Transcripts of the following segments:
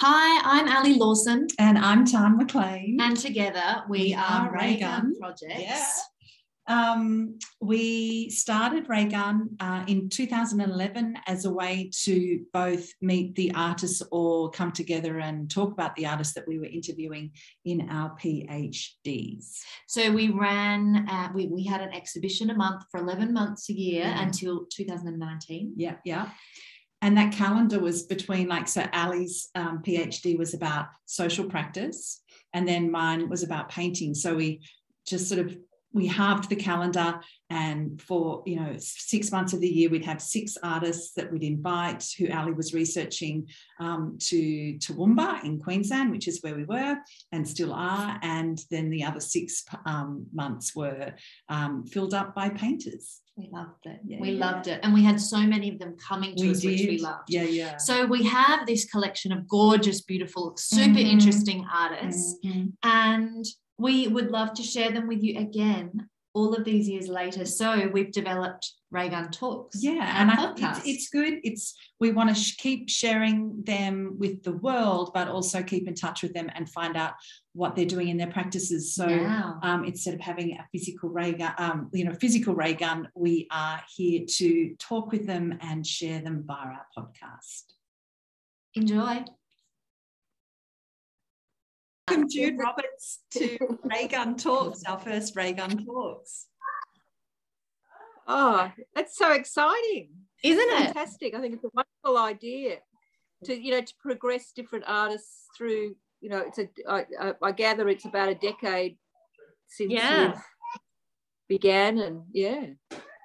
Hi, I'm Ali Lawson. And I'm Tan McLean. And together we, We are are Ray Gun Raygun. Projects. Yeah. Um, we started Raygun uh, in 2011 as a way to both meet the artists or come together and talk about the artists that we were interviewing in our PhDs. So we ran, uh, we, we had an exhibition a month for 11 months a year Yeah. until 2019. Yeah, yeah. And that calendar was between, like, so Ali's um, PhD was about social practice, and then mine was about painting. So we just sort of we halved the calendar, and for you know six months of the year, we'd have six artists that we'd invite. Who Ali was researching um, to Toowoomba in Queensland, which is where we were and still are, and then the other six um, months were um, filled up by painters. We loved it. Yeah, we yeah. loved it. And we had so many of them coming to us, which we loved. Yeah, yeah. So we have this collection of gorgeous, beautiful, super Mhm. interesting artists. Mhm. and we would love to share them with you again all of these years later. So we've developed Raygun Talks. Yeah, and I, podcast. it's, it's good. It's we want to sh- keep sharing them with the world, but also keep in touch with them and find out what they're doing in their practices. So Yeah. um, instead of having a physical ray gun, um, you know, physical ray gun, we are here to talk with them and share them via our podcast. enjoy. Welcome, Jude Roberts, to Raygun Talks, our first Raygun Talks. Oh, that's so exciting. Isn't it? Fantastic. I think it's a wonderful idea to, you know, to progress different artists through, you know, it's a, I, I- I gather it's about a decade since Yeah. you've began and yeah.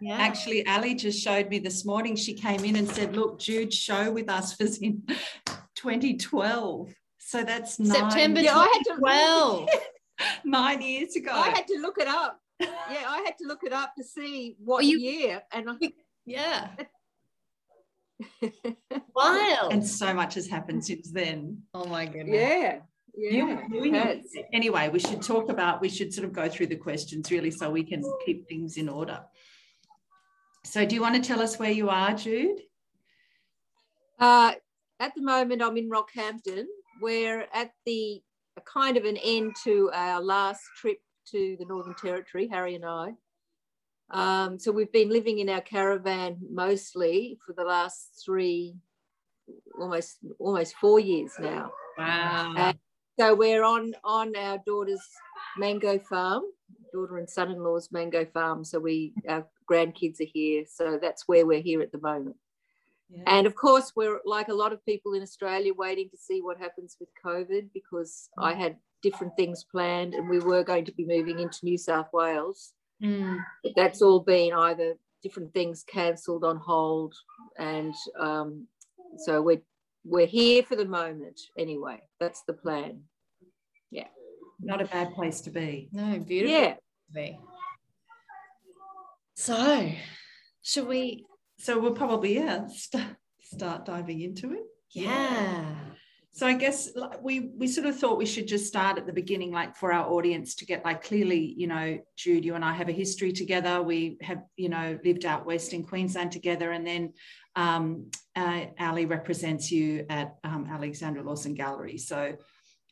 Yeah. Actually, Ali just showed me this morning. She came in and said, "Look, Jude's show with us was in 2012, so that's nine, September Yeah, I had to- 2012. nine years ago." I had to look it up. Yeah, I had to look it up to see what you- year and I, think yeah. Wild. and so much has happened since then. oh my goodness. yeah. You- Yeah. you and your- it has. anyway, we should talk about. We should sort of go through the questions really, so we can keep things in order. So, do you want to tell us where you are, Jude? Uh, at the moment, I'm in Rockhampton. We're at the a kind of an end to our last trip to the Northern Territory, Harry and I. Um, so we've been living in our caravan mostly for the last three, almost almost four years now. Wow. And so we're on on our daughter's mango farm, daughter and son-in-law's mango farm. So we our grandkids are here. So that's where we're here at the moment. Yeah. And of course, we're like a lot of people in Australia waiting to see what happens with COVID because I had different things planned and we were going to be moving into New South Wales. Mm. But that's all been either different things cancelled on hold. And um, so we're, we're here for the moment anyway. That's the plan. Yeah. Not a bad place to be. No, beautiful. Yeah. to be. So, should we? So we'll probably yeah start, start diving into it. Yeah. So I guess we we sort of thought we should just start at the beginning, like for our audience to get like clearly, you know, Jude, you and I have a history together. We have, you know, lived out west in Queensland together, and then um, uh, Ali represents you at um, Alexandra Lawson Gallery. So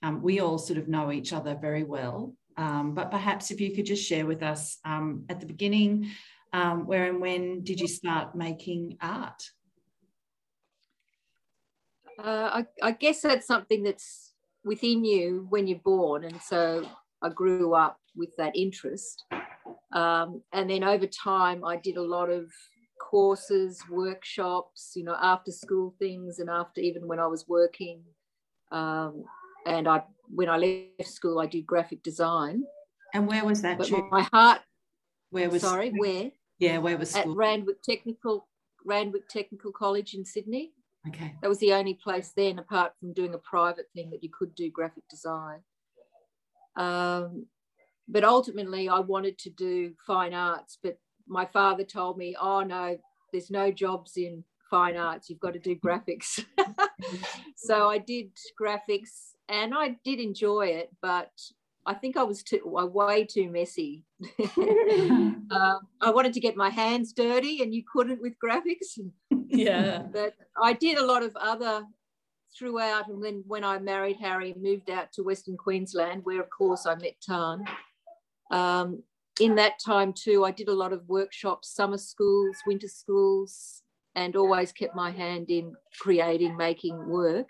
um, we all sort of know each other very well. Um, but perhaps if you could just share with us um, at the beginning, um, where and when did you start making art? Uh, I, I guess that's something that's within you when you're born. And so I grew up with that interest. Um, and then over time, I did a lot of courses, workshops, you know, after school things, and after even when I was working. Um, and I, when I left school, I did graphic design. And where was that, But Jude? my heart, Where was sorry, where? Yeah, where was At school? Randwick Technical, Randwick Technical College in Sydney. Okay. that was the only place then apart from doing a private thing that you could do graphic design um, but ultimately i wanted to do fine arts but my father told me oh no there's no jobs in fine arts you've got to do graphics so i did graphics and i did enjoy it but i think i was too uh, way too messy um, i wanted to get my hands dirty and you couldn't with graphics Yeah. but I did a lot of other throughout, and then when I married Harry, moved out to Western Queensland, where of course I met Tan. Um, in that time too, I did a lot of workshops, summer schools, winter schools, and always kept my hand in creating, making work.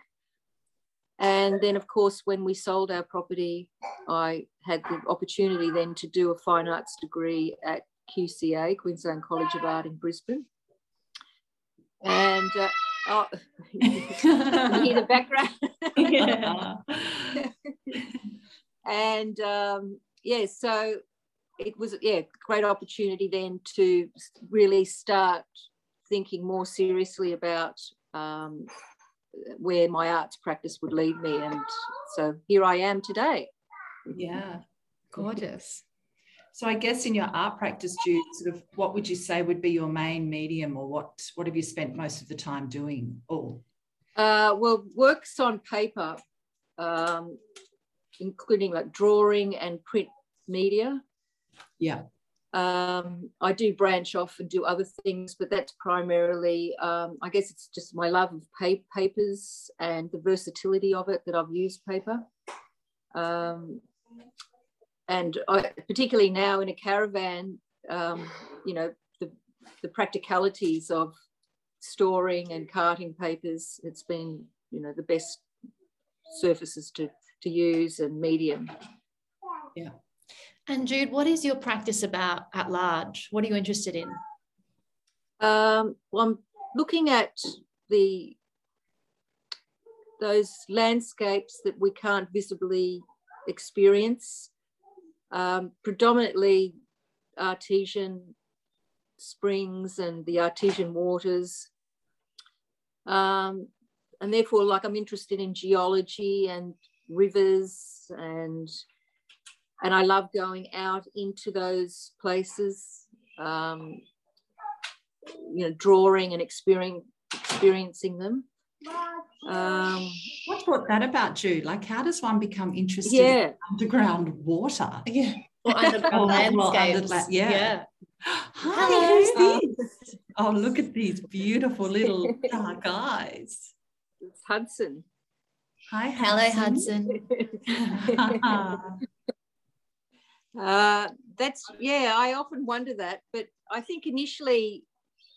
And then, of course, when we sold our property, I had the opportunity then to do a fine arts degree at QCA, Queensland College of Art in Brisbane. And uh, oh, hear the background? yeah. and um, yeah, so it was yeah great opportunity then to really start thinking more seriously about um, where my arts practice would lead me. And so here I am today. Yeah, gorgeous. So I guess in your art practice, Jude, sort of what would you say would be your main medium or what what have you spent most of the time doing? All? Uh, well, works on paper, um, including like drawing and print media. Yeah. Um, I do branch off and do other things, but that's primarily, um, I guess it's just my love of pa- papers and the versatility of it that I've used paper. Um, and I, particularly now in a caravan, um, you know, the, the practicalities of storing and carting papers, it's been, you know, the best surfaces to, to use and medium. Yeah. And Jude, what is your practice about at large? What are you interested in? Um, well, I'm looking at the those landscapes that we can't visibly experience, um, predominantly artesian springs and the artesian waters. Um, and therefore, like I'm interested in geology and rivers and and I love going out into those places, um, you know, drawing and experiencing experiencing them. Um, what brought that about, Jude? Like, how does one become interested yeah. in underground water? Yeah, or underground landscapes. Under, yeah. yeah. Hi, Hello. who's this? Oh, look at these beautiful little dark eyes. It's Hudson. Hi, Hudson. Hello, Hudson. Uh, that's yeah. I often wonder that, but I think initially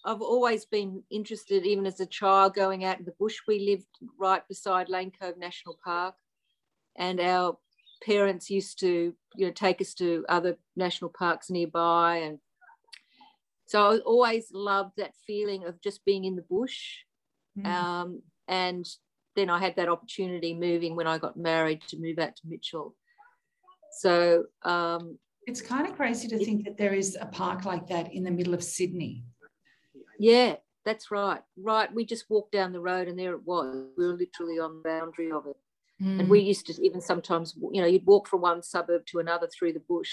I've always been interested, even as a child, going out in the bush. We lived right beside Lane Cove National Park, and our parents used to, you know, take us to other national parks nearby, and so I always loved that feeling of just being in the bush. Mm. Um, and then I had that opportunity moving when I got married to move out to Mitchell so um, it's kind of crazy to think that there is a park like that in the middle of Sydney. Yeah, that's right. Right. We just walked down the road and there it was. We were literally on the boundary of it. Mm. And we used to even sometimes, you know, you'd walk from one suburb to another through the bush.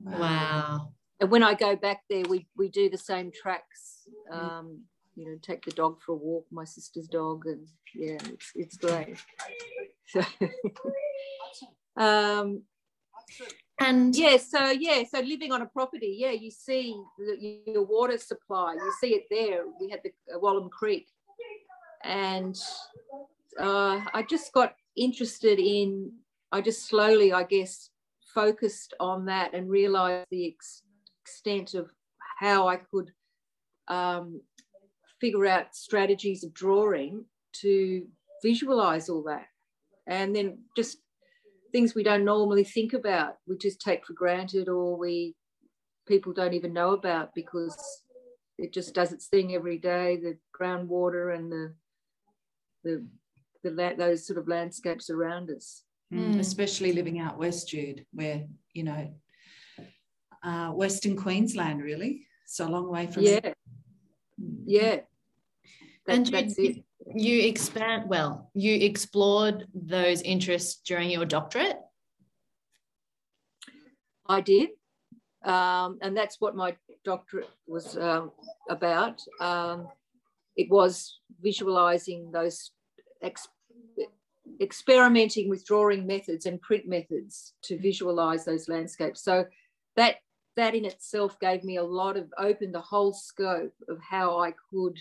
Wow. And when I go back there, we, we do the same tracks. Um, you know, take the dog for a walk, my sister's dog, and yeah, it's it's great. So, um, and yeah, so yeah, so living on a property, yeah, you see the, your water supply, you see it there. We had the uh, Wallam Creek, and uh, I just got interested in. I just slowly, I guess, focused on that and realised the ex- extent of how I could um, figure out strategies of drawing to visualize all that, and then just things we don't normally think about, we just take for granted, or we people don't even know about because it just does its thing every day. The groundwater and the the the those sort of landscapes around us. Mm. Especially living out west, Jude, where you know uh, Western Queensland, really. So a long way from yeah, yeah. That, and that's it you expand well you explored those interests during your doctorate? I did. Um, and that's what my doctorate was um, about. Um, it was visualizing those ex- experimenting with drawing methods and print methods to visualize those landscapes. So that that in itself gave me a lot of opened the whole scope of how i could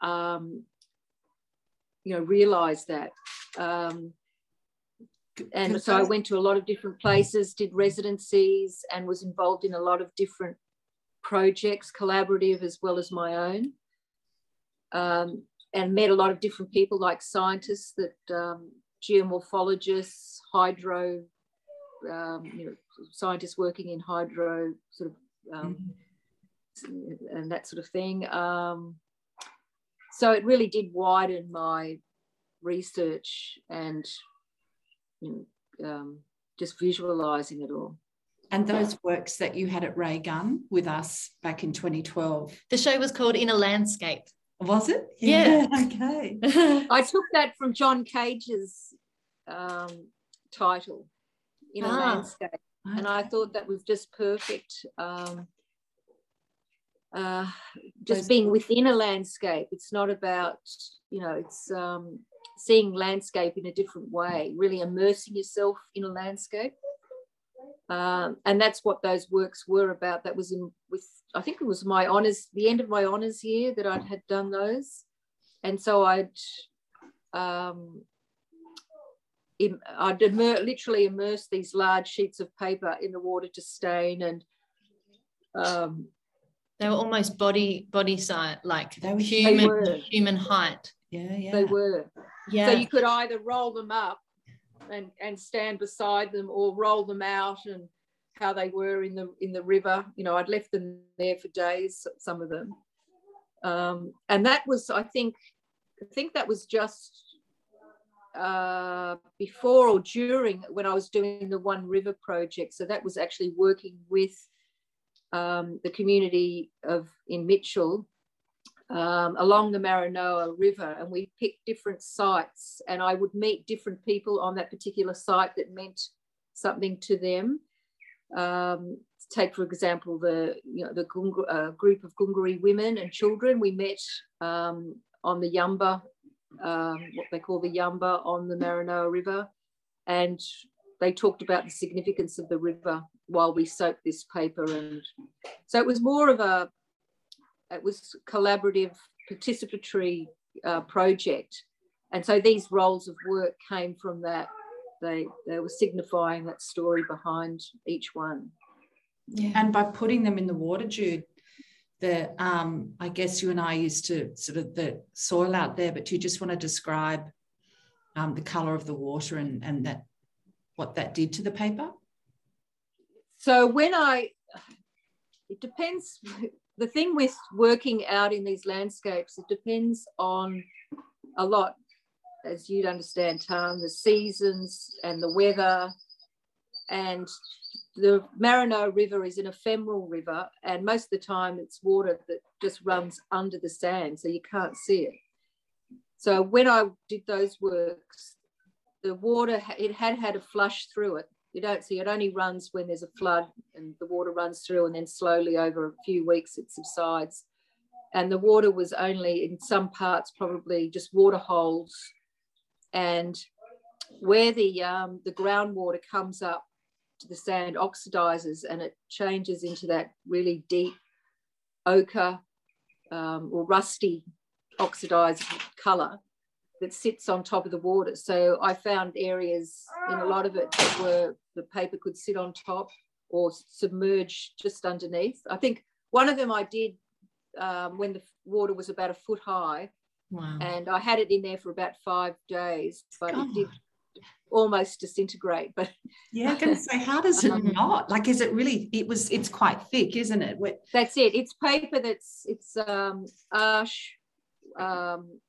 um, you know, realize that. Um, and so I went to a lot of different places, did residencies, and was involved in a lot of different projects, collaborative as well as my own. Um, and met a lot of different people like scientists that um, geomorphologists, hydro, um, you know, scientists working in hydro sort of um, mm-hmm. and that sort of thing. Um, so it really did widen my research and you know, um, just visualizing it all. And those works that you had at Ray Gun with us back in 2012. The show was called In a Landscape. Was it? Yeah. yeah. Okay. I took that from John Cage's um, title, In a ah, Landscape. Okay. And I thought that was just perfect. Um, uh, just being within a landscape. It's not about, you know, it's um, seeing landscape in a different way, really immersing yourself in a landscape. Um, and that's what those works were about. That was in with I think it was my honors, the end of my honors year that I had done those, and so I'd um, I'd immer- literally immerse these large sheets of paper in the water to stain, and um, they were almost body body size, like they were human they human height. Yeah, yeah, they were. Yeah. So you could either roll them up and, and stand beside them or roll them out and how they were in the in the river. You know, I'd left them there for days, some of them. Um, and that was, I think, I think that was just uh, before or during when I was doing the One River project. So that was actually working with um, the community of in Mitchell um, along the Maranoa River, and we picked different sites, and I would meet different people on that particular site that meant something to them. Um, take for example the you know the uh, group of Gungari women and children. We met um, on the Yamba, um, what they call the Yamba on the Maranoa River, and they talked about the significance of the river while we soaked this paper, and so it was more of a it was collaborative, participatory uh, project. And so these roles of work came from that. They, they were signifying that story behind each one. Yeah. And by putting them in the water, Jude, the um, I guess you and I used to sort of the soil out there, but do you just want to describe um, the color of the water and, and that what that did to the paper? So when I, it depends the thing with working out in these landscapes, it depends on a lot, as you'd understand, Tom, the seasons and the weather. And the Maranoa River is an ephemeral river, and most of the time it's water that just runs under the sand, so you can't see it. So when I did those works, the water, it had had a flush through it you don't see it only runs when there's a flood and the water runs through and then slowly over a few weeks it subsides. And the water was only in some parts probably just water holes. And where the um, the groundwater comes up to the sand oxidizes and it changes into that really deep ochre um, or rusty oxidized color that sits on top of the water. So I found areas in a lot of it where the paper could sit on top or submerge just underneath. I think one of them I did um, when the water was about a foot high. Wow. And I had it in there for about five days, but God. it did almost disintegrate. But yeah, I'm gonna say, how does it um, not? Like, is it really? It was. It's quite thick, isn't it? That's it. It's paper that's it's um, Arches um,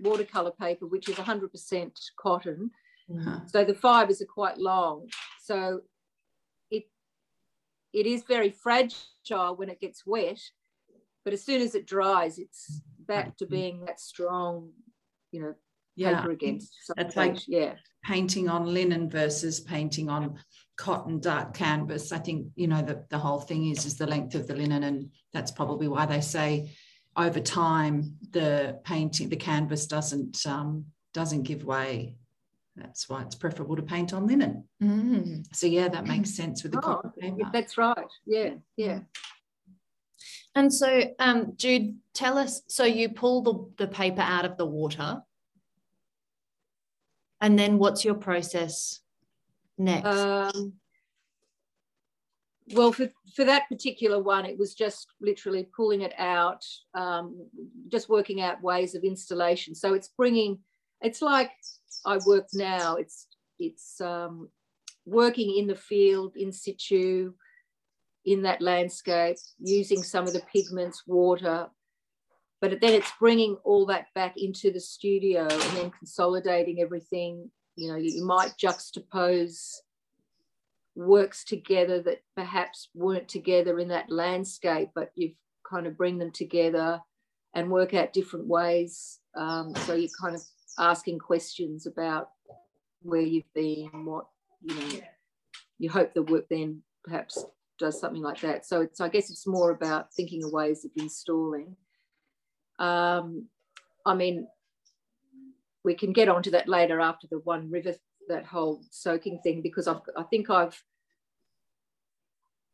watercolor paper, which is 100% cotton. Uh-huh. So the fibers are quite long. So it it is very fragile when it gets wet, but as soon as it dries, it's back to being that strong, you know, yeah. paper again. That's like yeah, painting on linen versus painting on cotton duck canvas. I think you know the the whole thing is is the length of the linen, and that's probably why they say over time the painting the canvas doesn't um, doesn't give way. That's why it's preferable to paint on linen. Mm. so yeah that makes sense with the oh, cotton paper. That's right. Yeah. yeah. And so um, jude tell us so you pull the, the paper out of the water And then what's your process next? Um, well, for, for that particular one, it was just literally pulling it out, um, just working out ways of installation. So it's bringing, it's like I work now. It's it's um, working in the field in situ, in that landscape, using some of the pigments, water, but then it's bringing all that back into the studio and then consolidating everything. You know, you might juxtapose works together that perhaps weren't together in that landscape, but you've kind of bring them together and work out different ways. Um, so you're kind of asking questions about where you've been, what you know. You hope the work then perhaps does something like that. So it's I guess it's more about thinking of ways of installing. Um, I mean, we can get onto that later after the one river that whole soaking thing because I've, I think I've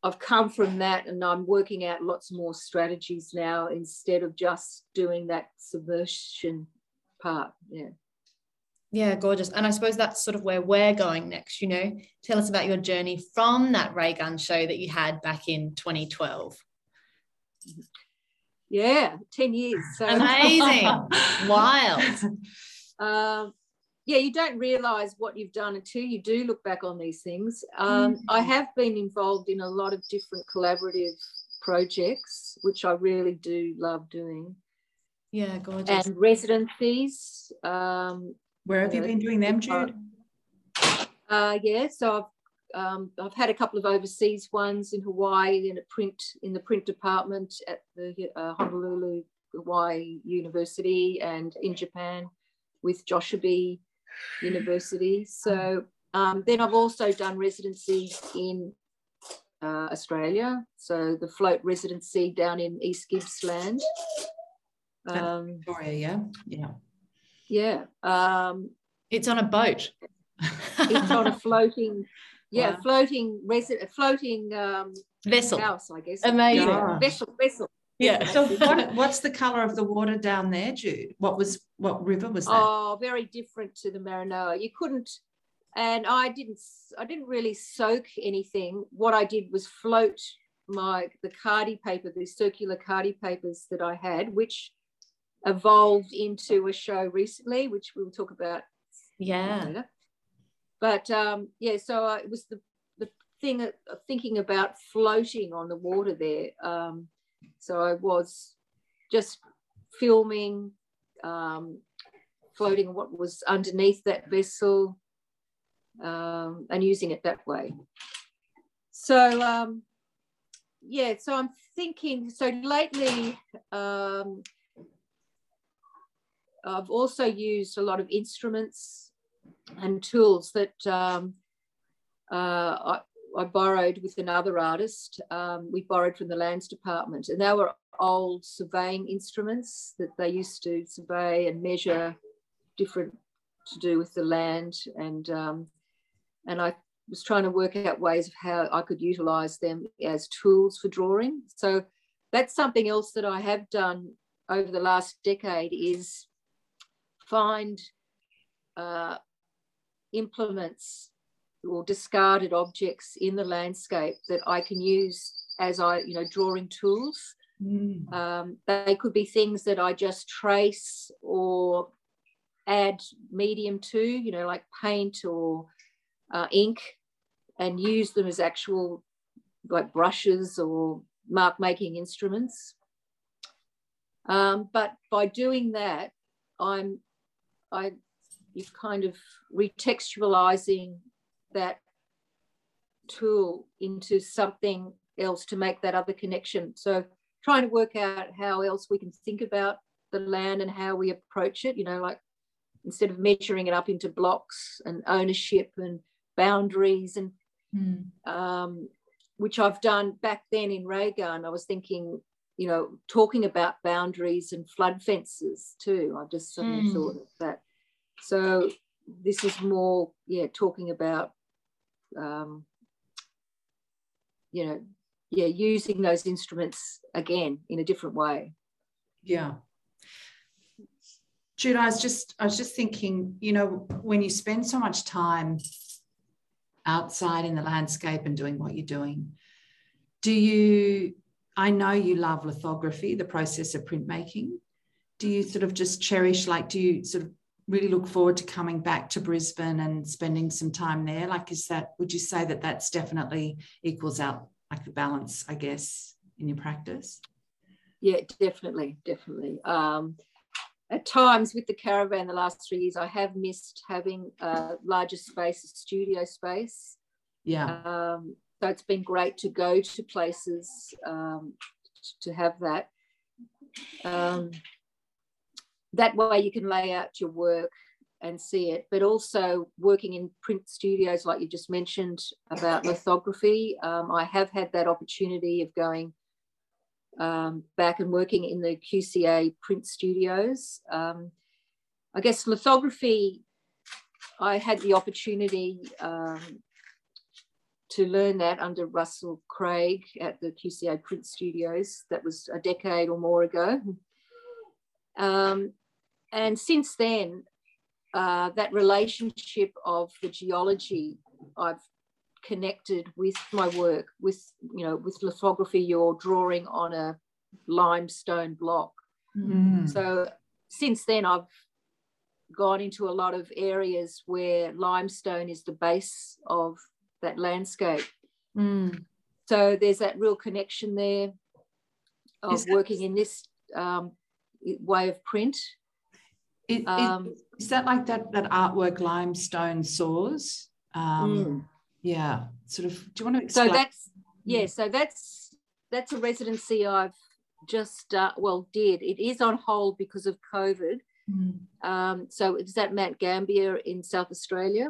I've come from that and I'm working out lots more strategies now instead of just doing that submersion part. Yeah. Yeah, gorgeous. And I suppose that's sort of where we're going next. You know, tell us about your journey from that ray gun show that you had back in 2012. Yeah, 10 years. So. Amazing. Wild. Um, yeah, you don't realize what you've done until you do look back on these things. Um, mm-hmm. I have been involved in a lot of different collaborative projects, which I really do love doing. Yeah, gorgeous. And residencies. Um, Where have you been doing them, Jude? Uh, yeah, so I've um, I've had a couple of overseas ones in Hawaii in a print in the print department at the uh, Honolulu Hawaii University and in Japan with Joshibi University. So um, then I've also done residencies in uh, Australia. So the float residency down in East Gippsland. Um, Victoria, yeah, yeah, yeah. Um, it's on a boat. it's on a floating, yeah, wow. floating resident, floating um, vessel house, I guess. Amazing yeah. vessel, vessel. Yeah. So what, what's the color of the water down there, Jude? What was what river was that? Oh, very different to the Maranoa. You couldn't and I didn't I didn't really soak anything. What I did was float my the Khadi paper, the circular Khadi papers that I had, which evolved into a show recently, which we'll talk about. Yeah. Later. But um, yeah, so I, it was the the thing of thinking about floating on the water there. Um, so I was just filming, um, floating what was underneath that vessel um, and using it that way. So, um, yeah, so I'm thinking, so lately, um, I've also used a lot of instruments and tools that um, uh, borrowed with another artist. Um, we borrowed from the lands department, and they were old surveying instruments that they used to survey and measure different to do with the land. And um, and I was trying to work out ways of how I could utilize them as tools for drawing. So that's something else that I have done over the last decade is find uh, implements or discarded objects in the landscape that I can use as I, you know, drawing tools. Mm. Um, they could be things that I just trace or add medium to, you know, like paint or uh, ink, and use them as actual like brushes or mark making instruments. Um, but by doing that, I'm I you're kind of retextualizing that tool into something else to make that other connection. So trying to work out how else we can think about the land and how we approach it, you know, like instead of measuring it up into blocks and ownership and boundaries and mm. um, which I've done back then in Raygun, I was thinking, you know, talking about boundaries and flood fences too. I just suddenly mm. thought of that. So this is more, yeah, talking about um, you know, yeah, using those instruments again in a different way. Yeah. Jude, I was just I was just thinking, you know, when you spend so much time outside in the landscape and doing what you're doing, do you I know you love lithography, the process of printmaking. Do you sort of just cherish, like, do you sort of really look forward to coming back to Brisbane and spending some time there? Like, is that, would you say that that's definitely equals out like the balance, I guess, in your practice? Yeah, definitely, definitely. Um, at times with the caravan the last three years, I have missed having a larger space, a studio space. Yeah. Um, so it's been great to go to places um, to have that. Um, that way you can lay out your work and see it, but also working in print studios, like you just mentioned about lithography. Um, I have had that opportunity of going um, back and working in the QCA print studios. Um, I guess lithography, I had the opportunity um, to learn that under Russell Craig at the QCA print studios. That was a decade or more ago. Um, and since then, uh, that relationship of the geology, I've connected with my work with you know with lithography you're drawing on a limestone block mm. so since then i've gone into a lot of areas where limestone is the base of that landscape mm. so there's that real connection there of working in this um, way of print it, um, is that like that that artwork limestone saws? Um, mm yeah sort of do you want to explain? so that's yeah so that's that's a residency i've just uh, well did. It is on hold because of covid. Mm. um, so it's at mount gambier in south australia.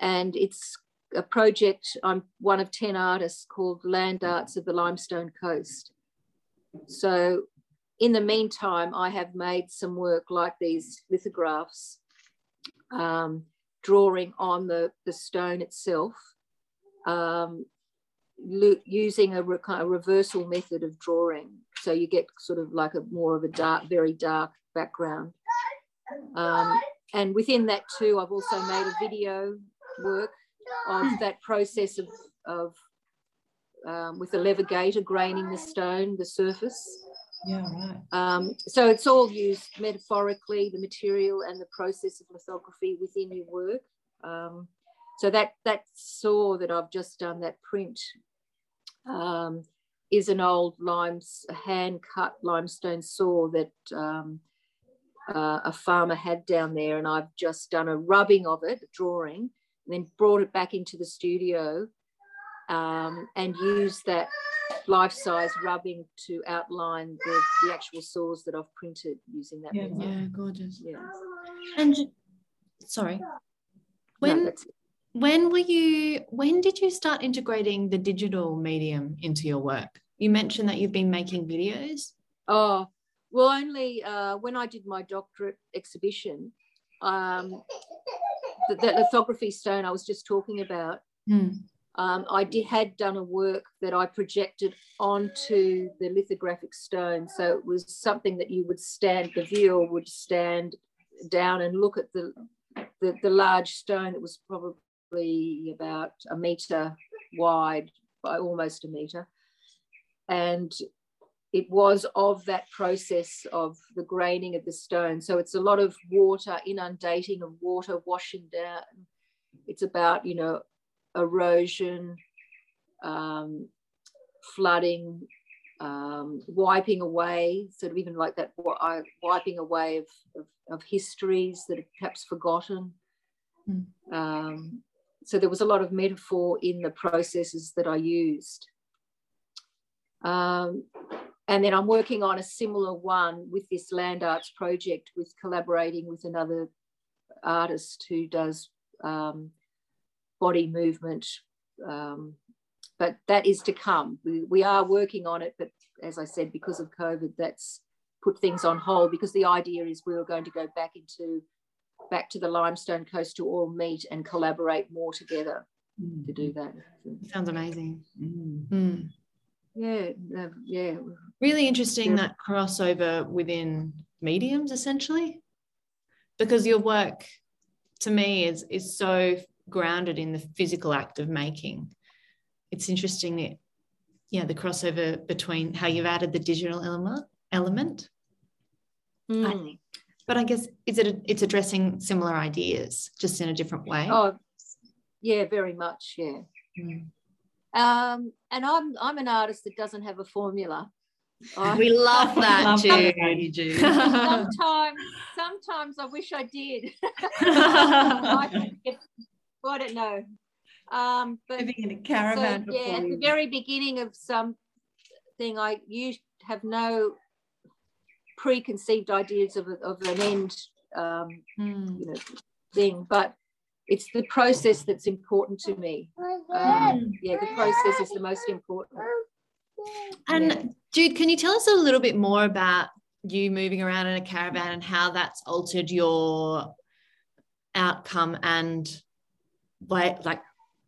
And it's a project i'm one of 10 artists called land arts of the limestone coast. So in the meantime i have made some work like these lithographs um, drawing on the, the stone itself um, using a, re a reversal method of drawing. So you get sort of like a more of a dark, very dark background. Um, and within that too, I've also made a video work of that process of, of um, with the levigator graining the stone, the surface. Yeah, right. Um, so it's all used metaphorically, the material and the process of lithography within your work. Um, so that that saw that I've just done, that print, um, is an old lime, hand cut limestone saw that um, uh, a farmer had down there, and I've just done a rubbing of it, a drawing, and then brought it back into the studio um, and use that life-size rubbing to outline the, the actual saws that I've printed using that. Yeah, yeah gorgeous. Yeah. And sorry, when no, when were you when did you start integrating the digital medium into your work you mentioned that you've been making videos oh well only uh, when i did my doctorate exhibition um, the, the lithography stone i was just talking about mm. Um, i did, had done a work that i projected onto the lithographic stone so it was something that you would stand the viewer would stand down and look at the the, the large stone that was probably about a meter wide by almost a meter. And it was of that process of the graining of the stone. So it's a lot of water, inundating of water, washing down. It's about, you know, erosion, um, flooding, um, wiping away, sort of even like that, wiping away of, of, of histories that are perhaps forgotten. Mm. Um, so there was a lot of metaphor in the processes that I used. Um, and then I'm working on a similar one with this land arts project with collaborating with another artist who does um, body movement. Um, but that is to come. We, we are working on it, but as I said, because of COVID, that's put things on hold because the idea is we were going to go back into back to the limestone coast to all meet and collaborate more together mm. to do that. Sounds amazing. Mm. Mm. Yeah, uh, yeah. Really interesting yeah. that crossover within mediums, essentially. because your work to me is is so grounded in the physical act of making. It's interesting that yeah, the crossover between how you've added the digital element element. Mm. But I guess is it a, it's addressing similar ideas just in a different way. Oh, yeah, very much. Yeah. Mm. Um, and I'm I'm an artist that doesn't have a formula. I, We love that, Love Jude. lady, Jude. sometimes sometimes I wish I did. I, I don't know. Um, but Living in a so, caravan yeah, at the very beginning of something, I used have no preconceived ideas of, of an end, um, Mm. you know, thing, but it's the process that's important to me. Um, yeah, the process is the most important. And Yeah. Jude, can you tell us a little bit more about you moving around in a caravan and how that's altered your outcome and way, like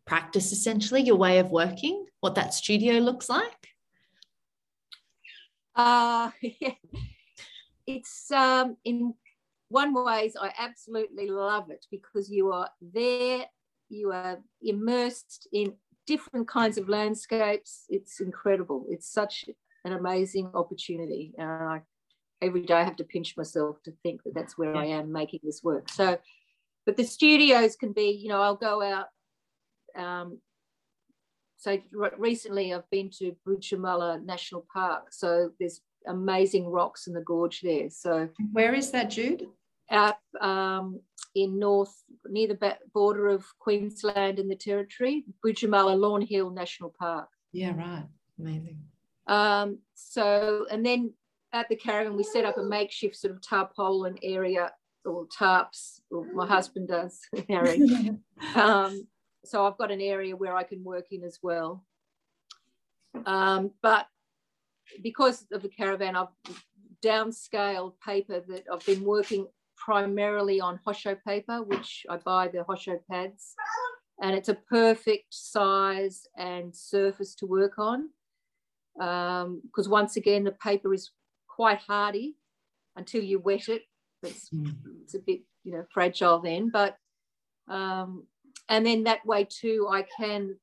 practice essentially, your way of working, what that studio looks like? Uh, it's um, in one ways I absolutely love it because you are there, you are immersed in different kinds of landscapes. It's incredible. It's such an amazing opportunity. I, every day I have to pinch myself to think that that's where I am making this work. So, but the studios can be, you know, I'll go out. Um, so re- recently I've been to Boodjamulla National Park. So there's amazing rocks in the gorge there. So Where is that, Jude? out um, in north, near the border of Queensland and the Territory, Boodjamulla Lawn Hill National Park. Yeah, right. Amazing. Um, so, and then at the caravan, we set up a makeshift sort of tarpaulin area or tarps, or my husband does, Harry. um, so I've got an area where I can work in as well. Um, but because of the caravan, I've downscaled paper that I've been working primarily on Hosho paper, which I buy the Hosho pads, and it's a perfect size and surface to work on. Because once again, the paper is quite hardy until you wet it. It's, it's a bit, you know, fragile then, but um, and then that way too, I can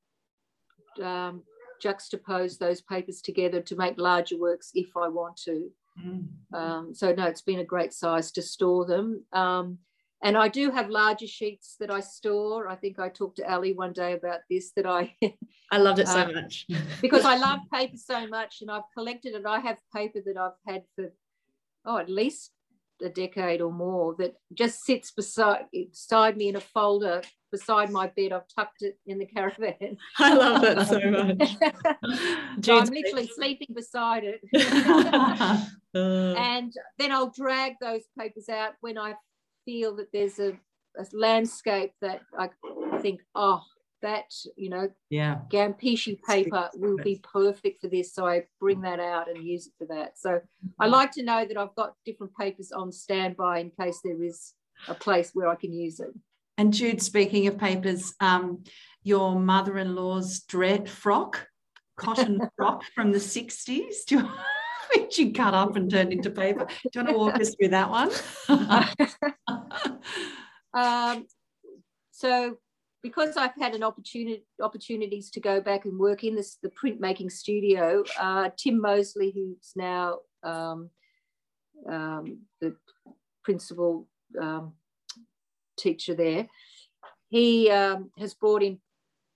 um, juxtapose those papers together to make larger works if I want to. Mm. Um, so no, it's been a great size to store them. Um, and I do have larger sheets that I store. I think I talked to Ali one day about this that I I loved it so Uh, much. because I love paper so much and I've collected it. I have paper that I've had for oh at least a decade or more that just sits beside beside me in a folder beside my bed. I've tucked it in the caravan. I love that so much. so I'm literally sleeping beside it. Uh, and then I'll drag those papers out when I feel that there's a, a landscape that I think, oh, that, you know, yeah. Gampishi paper will be perfect for this. So I bring that out and use it for that. So I like to know that I've got different papers on standby in case there is a place where I can use it. And Jude, speaking of papers, um, your mother-in-law's dread frock, cotton frock from the 60s. Do you, which you cut up and turned into paper. Do you want to walk us through that one? Um, so because I've had an opportunity opportunities to go back and work in this the printmaking studio, uh, Tim Mosely, who's now um, um, the principal um, teacher there, he um, has brought in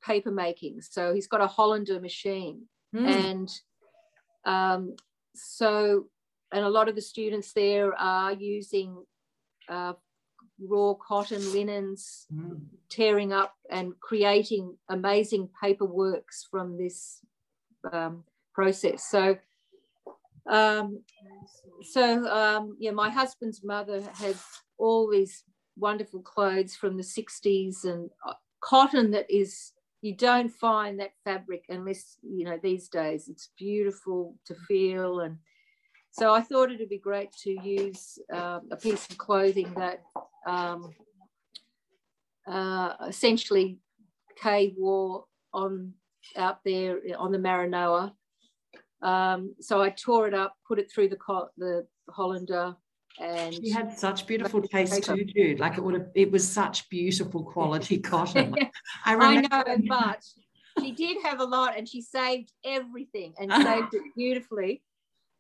paper making. So he's got a Hollander machine, mm. and um, so and a lot of the students there are using uh, raw cotton linens Mm. tearing up and creating amazing paper works from this um, process so um, so um, yeah my husband's mother had all these wonderful clothes from the 60s and uh, cotton that is you don't find that fabric unless you know these days it's beautiful to feel and so I thought it'd be great to use um, a piece of clothing that um, uh, essentially Kay wore on out there on the Maranoa. Um, so I tore it up, put it through the, the Hollander, And she had such beautiful taste too, Jude. Like it would have, it was such beautiful quality cotton. I, I know, but she did have a lot, and she saved everything and saved it beautifully.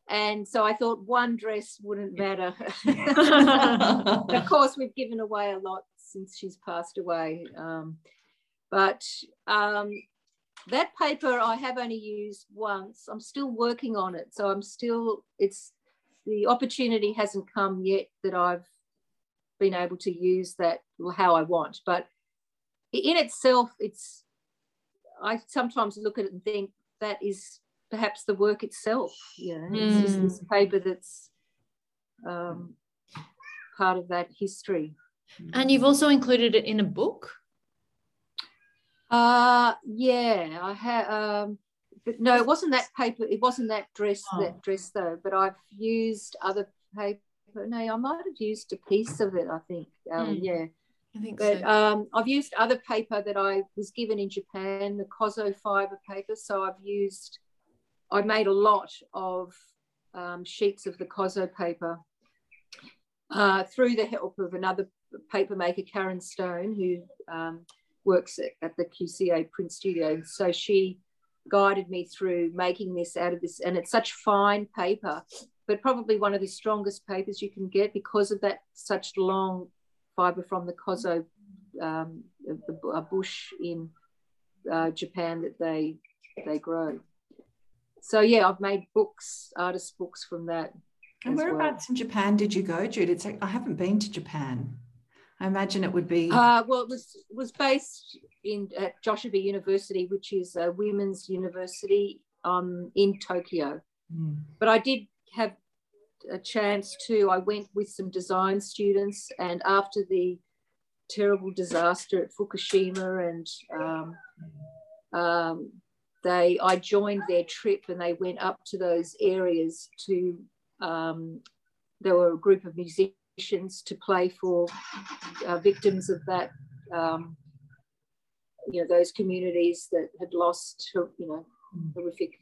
And so I thought one dress wouldn't matter. of course, we've given away a lot since she's passed away. Um, but um, that paper I have only used once. I'm still working on it. So I'm still, it's the opportunity hasn't come yet that I've been able to use that how I want. But in itself, it's, I sometimes look at it and think that is perhaps the work itself. You know, mm. it's just this hmm. paper that's um, part of that history. And you've also included it in a book. Uh yeah, I had um but no, it wasn't that paper, it wasn't that dress oh. that dress though, but I've used other paper. No, I might have used a piece of it, I think. Um, mm. yeah. I think but so. um, I've used other paper that I was given in Japan, the Kozo fiber paper. So I've used, I made a lot of um, sheets of the Kozo paper uh, through the help of another paper maker, Karen Stone, who um, works at, at the QCA print studio. So she guided me through making this out of this, and it's such fine paper, but probably one of the strongest papers you can get because of that such long fiber from the Kozo, um, bush in uh, Japan that they they grow. So yeah, I've made books, artist books from that. And whereabouts well. in Japan did you go, Jude? It's like, I haven't been to Japan. I imagine it would be. Uh, well, it was was based in at Joshibi University, which is a women's university um, in Tokyo. Mm. But I did have a chance to. I went with some design students, and after the terrible disaster at Fukushima, and um, um, they, I joined their trip, and they went up to those areas to. Um, there were a group of musicians to play for uh, victims of that, um, you know, those communities that had lost, you know, horrific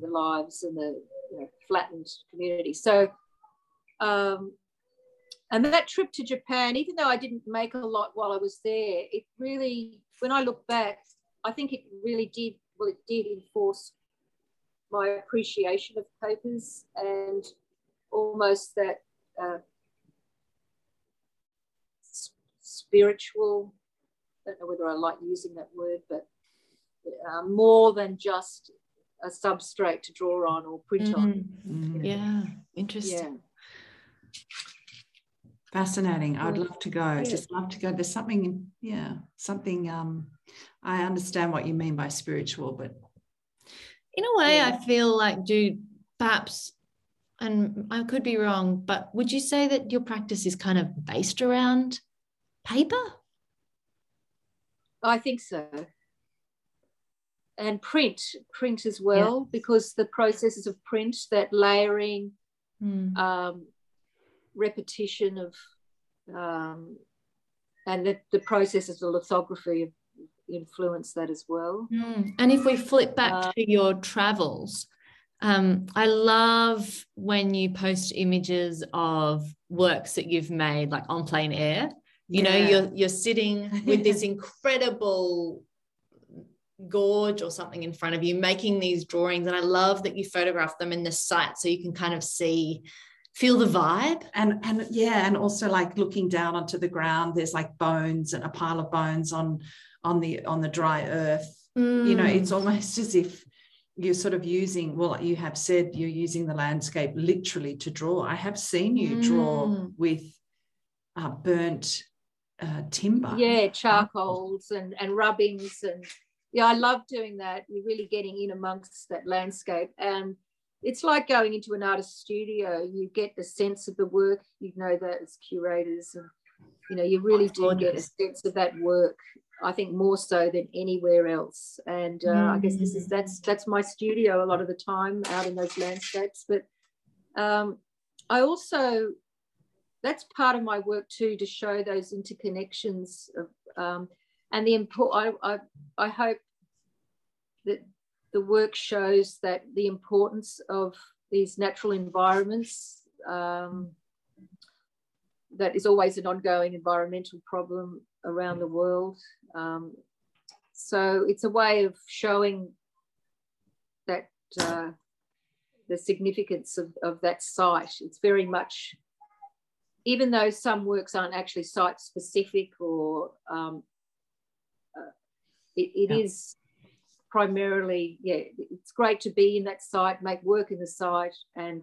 the lives and the you know, flattened community. So, um, and that trip to Japan, even though I didn't make a lot while I was there, it really, when I look back, I think it really did, well, it did enforce my appreciation of papers and almost that uh, spiritual. I don't know whether I like using that word, but uh, more than just a substrate to draw on or print mm-hmm. on. Mm-hmm. Yeah, interesting. Yeah. Fascinating. I'd love to go. Yeah. Just love to go. There's something, yeah, something. Um, I understand what you mean by spiritual, but in a way, yeah. I feel like, do perhaps, and I could be wrong, but would you say that your practice is kind of based around paper? I think so. And print, print as well, yeah. because the processes of print, that layering, mm. um, repetition of, um, and the, the processes of the lithography influence that as well. Mm. And if we flip back uh, to your travels, um, I love when you post images of works that you've made, like on plein air you yeah. know you're you're sitting with this incredible gorge or something in front of you making these drawings and i love that you photograph them in the site so you can kind of see feel the vibe and and yeah and also like looking down onto the ground there's like bones and a pile of bones on on the on the dry earth mm. you know it's mm. almost as if you're sort of using well you have said you're using the landscape literally to draw i have seen you mm. draw with uh, burnt uh, timber. Yeah, charcoals and, and rubbings. And yeah, I love doing that. You're really getting in amongst that landscape. And it's like going into an artist studio. You get the sense of the work, you know that as curators. And, you know, you really do get a sense of that work. I think more so than anywhere else. And uh, mm. I guess this is that's that's my studio a lot of the time out in those landscapes. But um, I also that's part of my work too to show those interconnections of, um, and the import I, I, I hope that the work shows that the importance of these natural environments um, that is always an ongoing environmental problem around the world. Um, so it's a way of showing that uh, the significance of, of that site. It's very much, even though some works aren't actually site specific or um, uh, it, it yeah. is primarily, yeah, it's great to be in that site, make work in the site and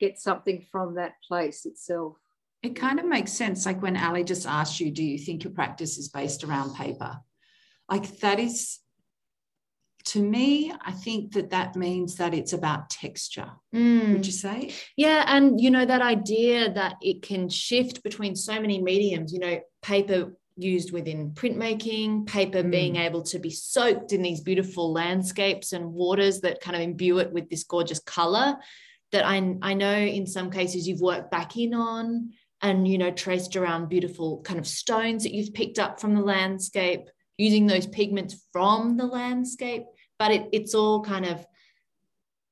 get something from that place itself. It kind of makes sense. Like when Ali just asked you, do you think your practice is based around paper? Like that is to me, I think that that means that it's about texture. Mm. Would you say? Yeah. And, you know, that idea that it can shift between so many mediums, you know, paper used within printmaking, paper mm. being able to be soaked in these beautiful landscapes and waters that kind of imbue it with this gorgeous color that I, I know in some cases you've worked back in on and, you know, traced around beautiful kind of stones that you've picked up from the landscape using those pigments from the landscape but it, it's all kind of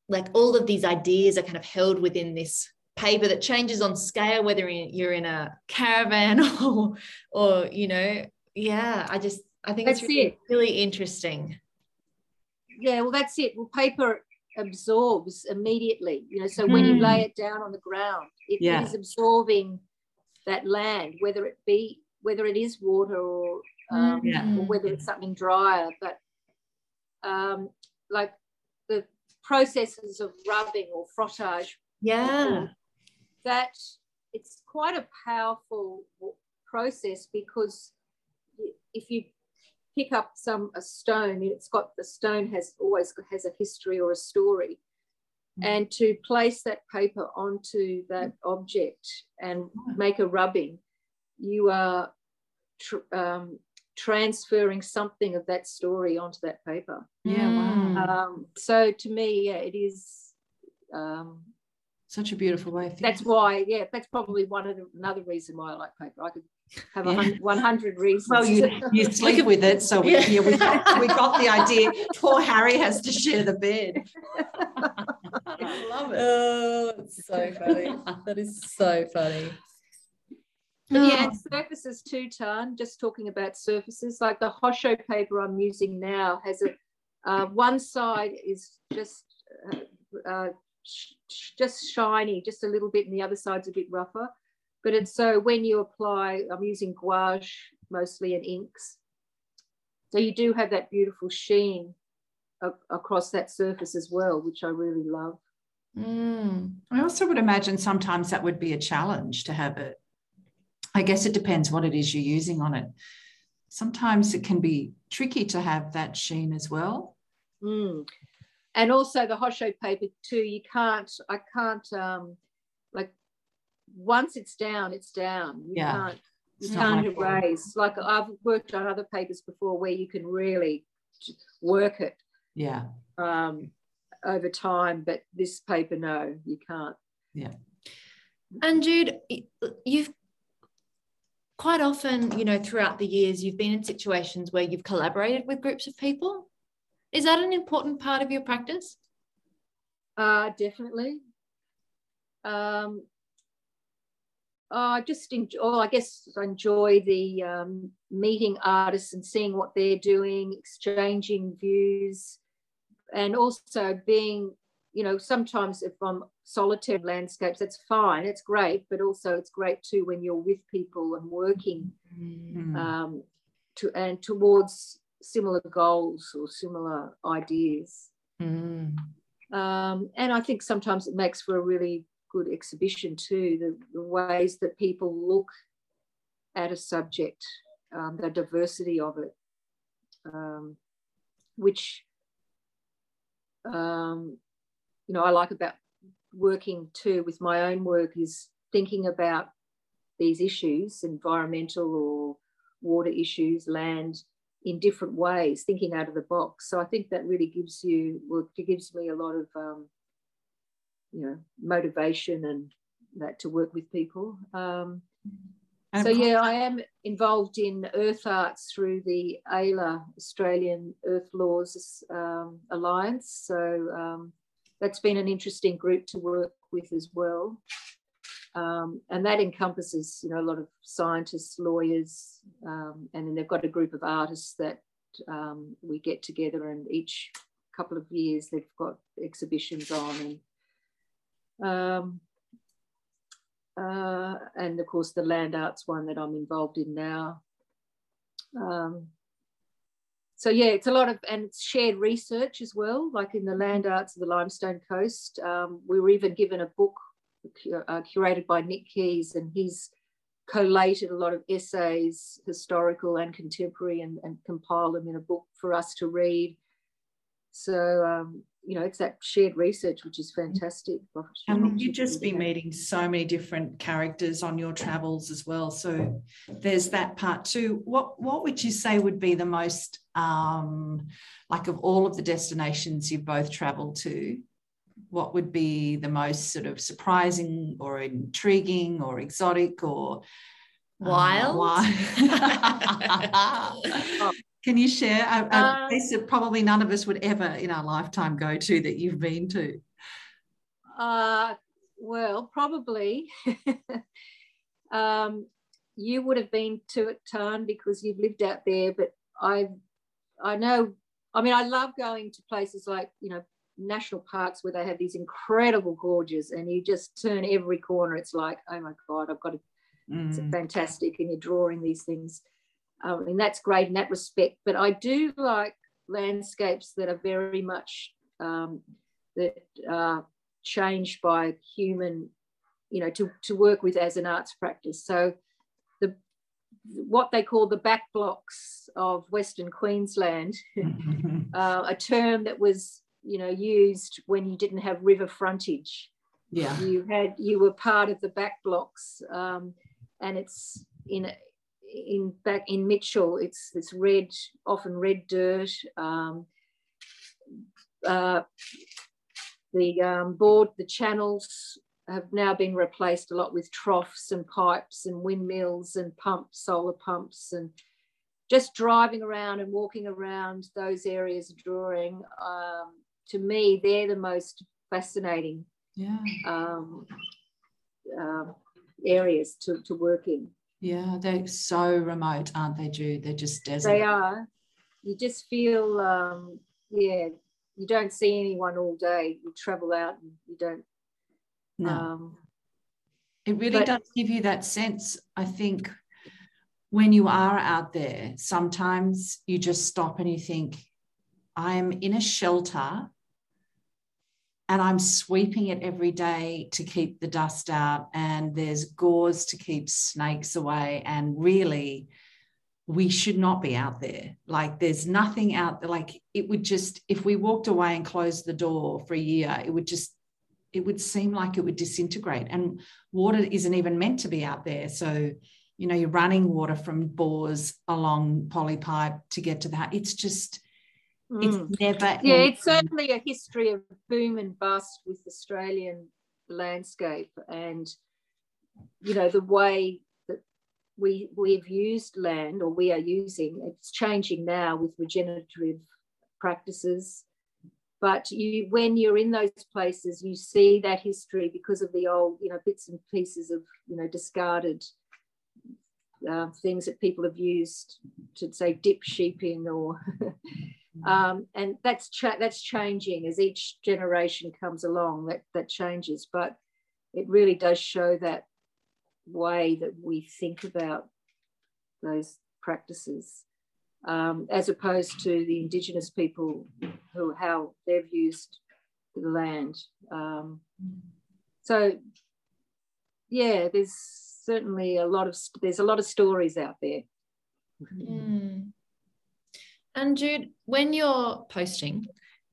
like all of these ideas are kind of held within this paper that changes on scale whether you're in a caravan or or you know yeah i just i think that's it's really, it. really interesting yeah well that's it well paper absorbs immediately you know so mm. when you lay hmm. it down on the ground it yeah. is absorbing that land whether it be whether it is water or um, yeah. or whether it's something drier but um, like the processes of rubbing or frottage. Yeah. That it's quite a powerful process because if you pick up some a stone, it's got the stone has always has a history or a story. Mm. And to place that paper onto that object and make a rubbing, you are tr- um, transferring something of that story onto that paper. Yeah, wow. Um, so to me, yeah, it is um, such a beautiful way. That's why, yeah, that's probably one of the, another reason why I like paper. I could have yeah. 100 reasons. Well, you, you sleep with it, so we, yeah. we, got, we got the idea. Poor Harry has to share the bed. I love it. Oh, it's so funny. that is so funny. But yeah, surfaces too, Tan. Just talking about surfaces, like the Hosho paper I'm using now has a uh, one side is just uh, uh, sh just shiny, just a little bit, and the other side's a bit rougher. But it's so when you apply, I'm using gouache mostly and inks. So you do have that beautiful sheen across that surface as well, which I really love. Mm. I also would imagine sometimes that would be a challenge to have it I guess it depends what it is you're using on it. Sometimes it can be tricky to have that sheen as well. Mm. And also the Hosho paper too, you can't, I can't, um, like once it's down, it's down. You yeah. can't, you it's can't erase. Like I've worked on other papers before where you can really work it. Yeah. Um, over time, but this paper, no, you can't. Yeah. And Jude, you've quite often, you know, throughout the years, you've been in situations where you've collaborated with groups of people. Is that an important part of your practice? Uh, definitely. Um, I just enjoy, oh, I guess I enjoy the um, meeting artists and seeing what they're doing, exchanging views, and also being you know, sometimes if I'm solitary landscapes, that's fine, it's great, but also it's great too when you're with people and working mm. um, to and towards similar goals or similar ideas. Mm. Um, and I think sometimes it makes for a really good exhibition too, the, the ways that people look at a subject, um, the diversity of it, um, which um, you know I like about working too with my own work is thinking about these issues, environmental or water issues, land, in different ways, thinking out of the box. So I think that really gives you, well, it gives me a lot of, um, you know, motivation and that to work with people. Um, so yeah, I am involved in earth arts through the AELA Australian Earth Laws um, Alliance. So um, that's been an interesting group to work with as well. Um, and that encompasses, you know, a lot of scientists, lawyers, um, and then they've got a group of artists that um, we get together, and each couple of years they've got exhibitions on, and um, uh, and of course the land arts one that I'm involved in now. Um, so yeah, it's a lot of and it's shared research as well. Like in the land arts of the Limestone Coast, um, we were even given a book uh, curated by Nick Keys, and he's collated a lot of essays, historical and contemporary, and, and compiled them in a book for us to read. So um, you know, it's that shared research, which is fantastic. And you just be meeting so many different characters on your travels as well. So there's that part too. What what would you say would be the most um, like of all of the destinations you've both traveled to? What would be the most sort of surprising or intriguing or exotic or wild? Uh, wild? Can you share a, a um, place that probably none of us would ever in our lifetime go to that you've been to? Uh, well, probably. um, you would have been to it, Tan, because you've lived out there. But I, I know. I mean, I love going to places like you know national parks where they have these incredible gorges, and you just turn every corner. It's like, oh my god, I've got to. Mm. It's fantastic, and you're drawing these things um, and that's great in that respect. But I do like landscapes that are very much um, that are changed by human, you know, to, to work with as an arts practice. So the what they call the back blocks of Western Queensland, uh, a term that was, you know, used when you didn't have river frontage. Yeah, you had you were part of the back blocks, um, and it's in in back in Mitchell, it's this red, often red dirt. Um, uh, the um, board, the channels have now been replaced a lot with troughs and pipes and windmills and pumps, solar pumps, and just driving around and walking around those areas drawing. Um, to me, they're the most fascinating yeah. um, uh, areas to, to work in. Yeah, they're so remote, aren't they, Jude? They're just desert. They are. You just feel, um, yeah, you don't see anyone all day. You travel out and you don't. No. Um, it really but, does give you that sense, I think, when you are out there, sometimes you just stop and you think, I'm in a shelter and I'm sweeping it every day to keep the dust out. And there's gauze to keep snakes away. And really, we should not be out there. Like, there's nothing out there. Like, it would just, if we walked away and closed the door for a year, it would just, it would seem like it would disintegrate. And water isn't even meant to be out there. So, you know, you're running water from bores along polypipe to get to that. It's just, it's mm. never. Yeah, it's certainly a history of boom and bust with Australian landscape, and you know the way that we we've used land or we are using. It's changing now with regenerative practices. But you, when you're in those places, you see that history because of the old, you know, bits and pieces of, you know, discarded uh, things that people have used to say dip sheep in or. Um, and that's cha- that's changing as each generation comes along. That that changes, but it really does show that way that we think about those practices, um, as opposed to the indigenous people who how they've used the land. Um, so, yeah, there's certainly a lot of there's a lot of stories out there. Mm. And Jude, when you're posting,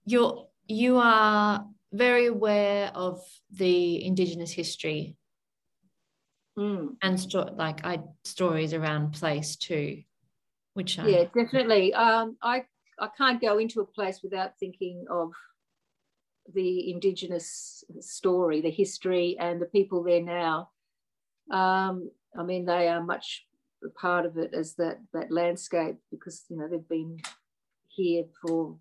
you're you are very aware of the Indigenous history mm. and sto- like I stories around place too, which I, yeah, definitely. Um, I I can't go into a place without thinking of the Indigenous story, the history, and the people there now. Um, I mean, they are much part of it is that that landscape because you know they've been here for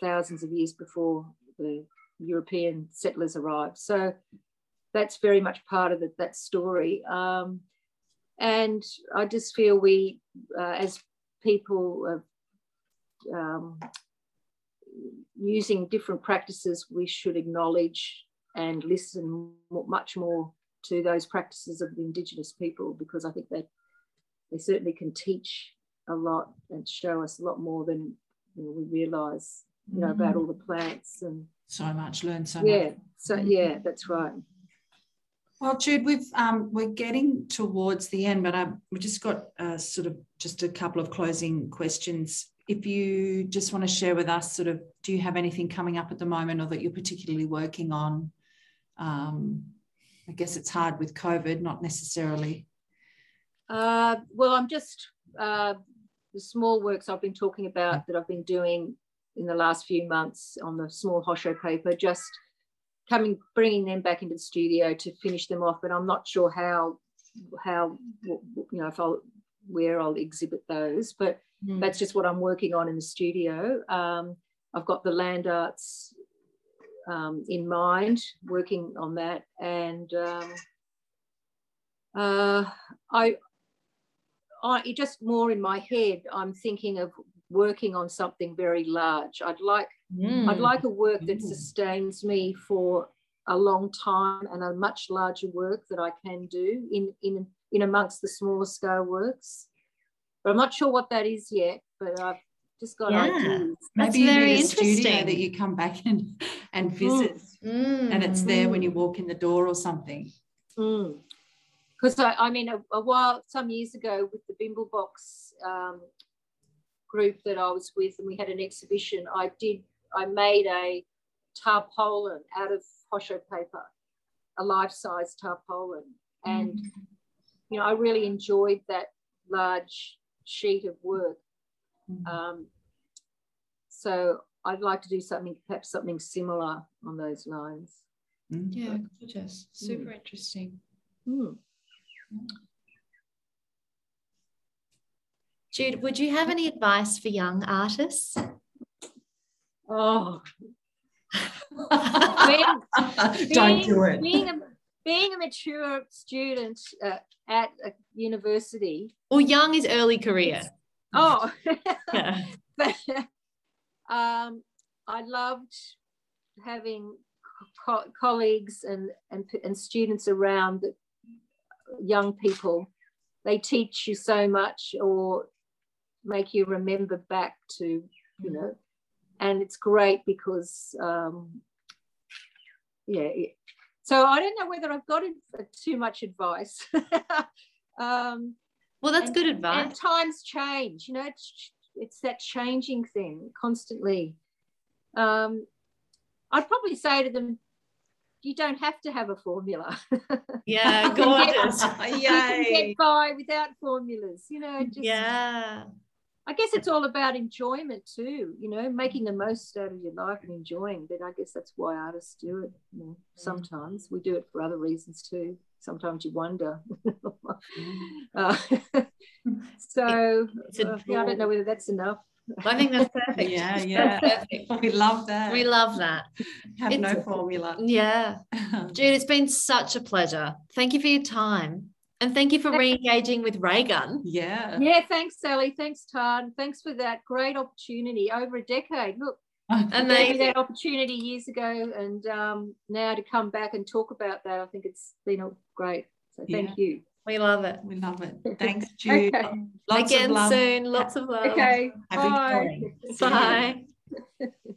thousands of years before the European settlers arrived. So that's very much part of the, that story. Um, and I just feel we, uh, as people um, using different practices, we should acknowledge and listen much more to those practices of the Indigenous people because I think they they certainly can teach a lot and show us a lot more than you know, we realise, you know, mm. about all the plants and so much, learn so much yeah, much. so yeah, that's right. Well, Jude, we've um, we're getting towards the end, but I, um, we just got uh, sort of just a couple of closing questions. If you just want to share with us, sort of, do you have anything coming up at the moment, or that you're particularly working on? Um, I guess it's hard with COVID, not necessarily. Uh, well, I'm just uh, the small works I've been talking about that I've been doing in the last few months on the small hosho paper. Just coming bringing them back into the studio to finish them off but i'm not sure how how you know if i'll where i'll exhibit those but mm. that's just what i'm working on in the studio um, i've got the land arts um, in mind working on that and um, uh, I, I just more in my head i'm thinking of working on something very large i'd like Mm. I'd like a work that sustains me for a long time and a much larger work that I can do in, in, in amongst the smaller scale works. But I'm not sure what that is yet, but I've just got yeah. ideas. Maybe you very need a studio that you come back and, and visit mm. and it's there when you mm. walk in the door or something. Because. I, I mean, a, a, while, some years ago with the Bimblebox um, group that I was with and we had an exhibition, I did I made a tarpaulin out of hosho paper, a life-size tarpaulin. And, mm. you know, I really enjoyed that large sheet of work. Mm. Um, so I'd like to do something, perhaps something similar on those lines. Mm. Yeah, gorgeous. Super mm. interesting. Mm. Jude, would you have any advice for young artists? Oh, being, don't do it. Being a, being a mature student uh, at a university. Well, young is early career. Oh, yeah. but um, I loved having co- colleagues and, and and students around that young people. They teach you so much, or make you remember back to you know. And it's great because um, yeah so i don't know whether i've got too much advice. Um, well that's and, good advice. and times change you know it's, it's that changing thing constantly. Um, i'd probably say to them you don't have to have a formula. Yeah, gorgeous. Yay. You can get by without formulas, you know. Just, yeah. I guess it's all about enjoyment too, you know, making the most out of your life and enjoying. But I guess that's why artists do it. You know, sometimes we do it for other reasons too. Sometimes you wonder. uh, so uh, yeah, I don't know whether that's enough. I think that's perfect. yeah, yeah. Perfect. We love that. We love that. Have it's, no formula. Yeah. Jude, it's been such a pleasure. Thank you for your time. And thank you for re-engaging with Raygun. Yeah. Yeah, thanks, Sally. Thanks, Todd. Thanks for that great opportunity over a decade. Look, and they that opportunity years ago, and um, now to come back and talk about that, I think it's been great. So thank yeah. you. We love it. We love it. Thanks, Jude. okay. Lots Again soon. Lots of love. Okay. Happy Bye. Bye.